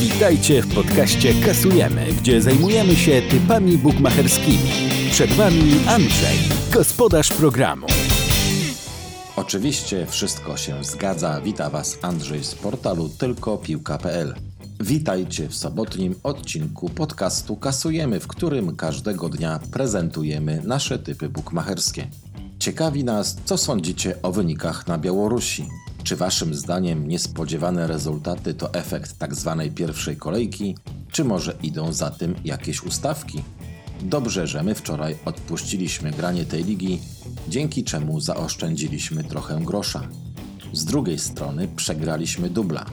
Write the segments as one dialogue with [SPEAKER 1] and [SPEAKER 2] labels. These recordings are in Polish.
[SPEAKER 1] Witajcie w podcaście Kasujemy, gdzie zajmujemy się typami bukmacherskimi. Przed Wami Andrzej, gospodarz programu.
[SPEAKER 2] Oczywiście wszystko się zgadza. Wita Was Andrzej z portalu tylkopiłka.pl. Witajcie w sobotnim odcinku podcastu Kasujemy, w którym każdego dnia prezentujemy nasze typy bukmacherskie. Ciekawi nas, co sądzicie o wynikach na Białorusi. Czy Waszym zdaniem niespodziewane rezultaty to efekt tzw. Tak pierwszej kolejki, czy może idą za tym jakieś ustawki? Dobrze, że my wczoraj odpuściliśmy granie tej ligi, dzięki czemu zaoszczędziliśmy trochę grosza. Z drugiej strony przegraliśmy dubla.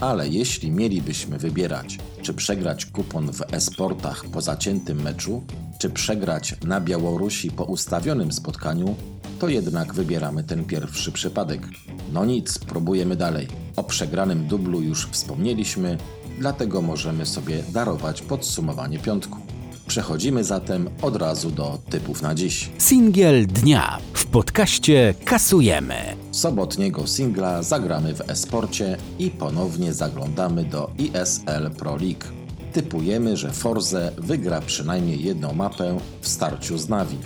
[SPEAKER 2] Ale jeśli mielibyśmy wybierać, czy przegrać kupon w esportach po zaciętym meczu, czy przegrać na Białorusi po ustawionym spotkaniu, to jednak wybieramy ten pierwszy przypadek. No nic, próbujemy dalej. O przegranym dublu już wspomnieliśmy, dlatego możemy sobie darować podsumowanie piątku. Przechodzimy zatem od razu do typów na dziś.
[SPEAKER 1] Singiel dnia w podcaście Kasujemy.
[SPEAKER 2] Sobotniego singla zagramy w esporcie i ponownie zaglądamy do ISL Pro League. Typujemy, że Forze wygra przynajmniej jedną mapę w starciu z Navi.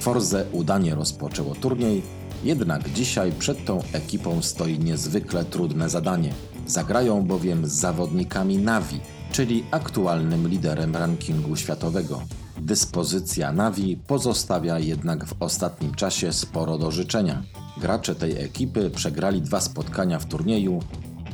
[SPEAKER 2] Forze udanie rozpoczęło turniej, jednak dzisiaj przed tą ekipą stoi niezwykle trudne zadanie. Zagrają bowiem z zawodnikami Navi, czyli aktualnym liderem rankingu światowego. Dyspozycja Navi pozostawia jednak w ostatnim czasie sporo do życzenia. Gracze tej ekipy przegrali dwa spotkania w turnieju,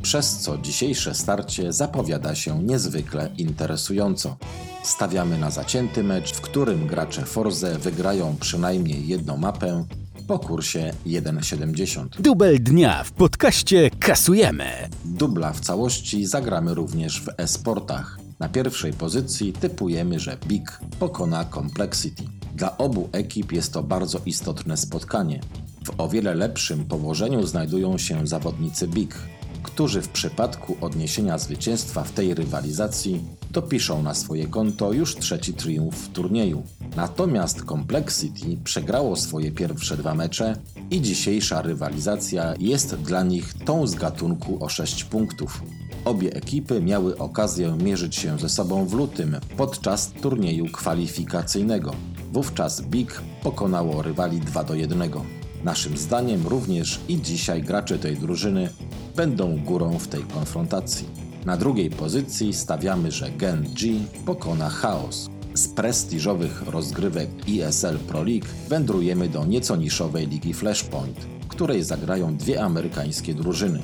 [SPEAKER 2] przez co dzisiejsze starcie zapowiada się niezwykle interesująco. Stawiamy na zacięty mecz, w którym gracze Forze wygrają przynajmniej jedną mapę po kursie 1,70.
[SPEAKER 1] Dubel dnia w podcaście Kasujemy.
[SPEAKER 2] Dubla w całości zagramy również w e-sportach. Na pierwszej pozycji typujemy, że Big pokona Complexity. Dla obu ekip jest to bardzo istotne spotkanie. W o wiele lepszym położeniu znajdują się zawodnicy Big, którzy w przypadku odniesienia zwycięstwa w tej rywalizacji dopiszą na swoje konto już trzeci triumf w turnieju. Natomiast Complexity przegrało swoje pierwsze dwa mecze i dzisiejsza rywalizacja jest dla nich tą z gatunku o 6 punktów. Obie ekipy miały okazję mierzyć się ze sobą w lutym podczas turnieju kwalifikacyjnego. Wówczas Big pokonało rywali 2 do 1. Naszym zdaniem również i dzisiaj gracze tej drużyny będą górą w tej konfrontacji. Na drugiej pozycji stawiamy, że Gen G pokona chaos. Z prestiżowych rozgrywek ESL Pro League wędrujemy do nieco niszowej ligi Flashpoint, której zagrają dwie amerykańskie drużyny.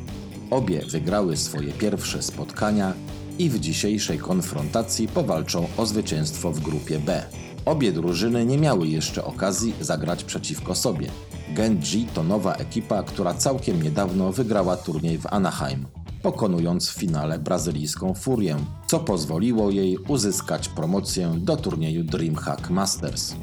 [SPEAKER 2] Obie wygrały swoje pierwsze spotkania i w dzisiejszej konfrontacji powalczą o zwycięstwo w grupie B. Obie drużyny nie miały jeszcze okazji zagrać przeciwko sobie. Genji to nowa ekipa, która całkiem niedawno wygrała turniej w Anaheim, pokonując w finale brazylijską Furię, co pozwoliło jej uzyskać promocję do turnieju DreamHack Masters.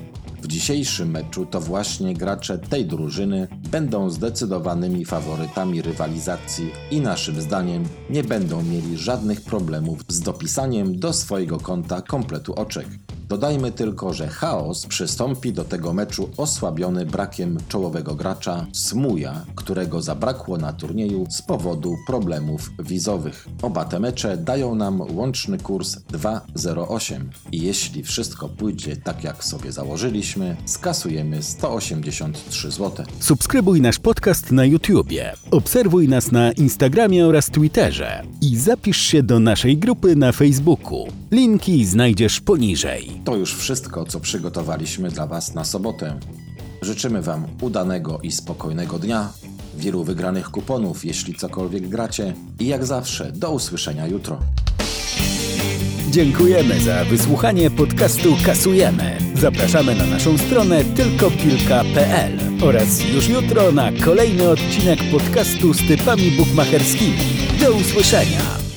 [SPEAKER 2] W dzisiejszym meczu to właśnie gracze tej drużyny będą zdecydowanymi faworytami rywalizacji i naszym zdaniem nie będą mieli żadnych problemów z dopisaniem do swojego konta kompletu oczek. Dodajmy tylko, że Chaos przystąpi do tego meczu osłabiony brakiem czołowego gracza Smuja, którego zabrakło na turnieju z powodu problemów wizowych. Oba te mecze dają nam łączny kurs 2,08 i jeśli wszystko pójdzie tak jak sobie założyliśmy, skasujemy 183 zł.
[SPEAKER 1] Subskrybuj nasz podcast na YouTubie, obserwuj nas na Instagramie oraz Twitterze i zapisz się do naszej grupy na Facebooku. Linki znajdziesz poniżej.
[SPEAKER 2] To już wszystko, co przygotowaliśmy dla Was na sobotę. Życzymy Wam udanego i spokojnego dnia, wielu wygranych kuponów, jeśli cokolwiek gracie i jak zawsze do usłyszenia jutro.
[SPEAKER 1] Dziękujemy za wysłuchanie podcastu Kasujemy. Zapraszamy na naszą stronę tylkopilka.pl oraz już jutro na kolejny odcinek podcastu z typami bukmacherskimi. Do usłyszenia!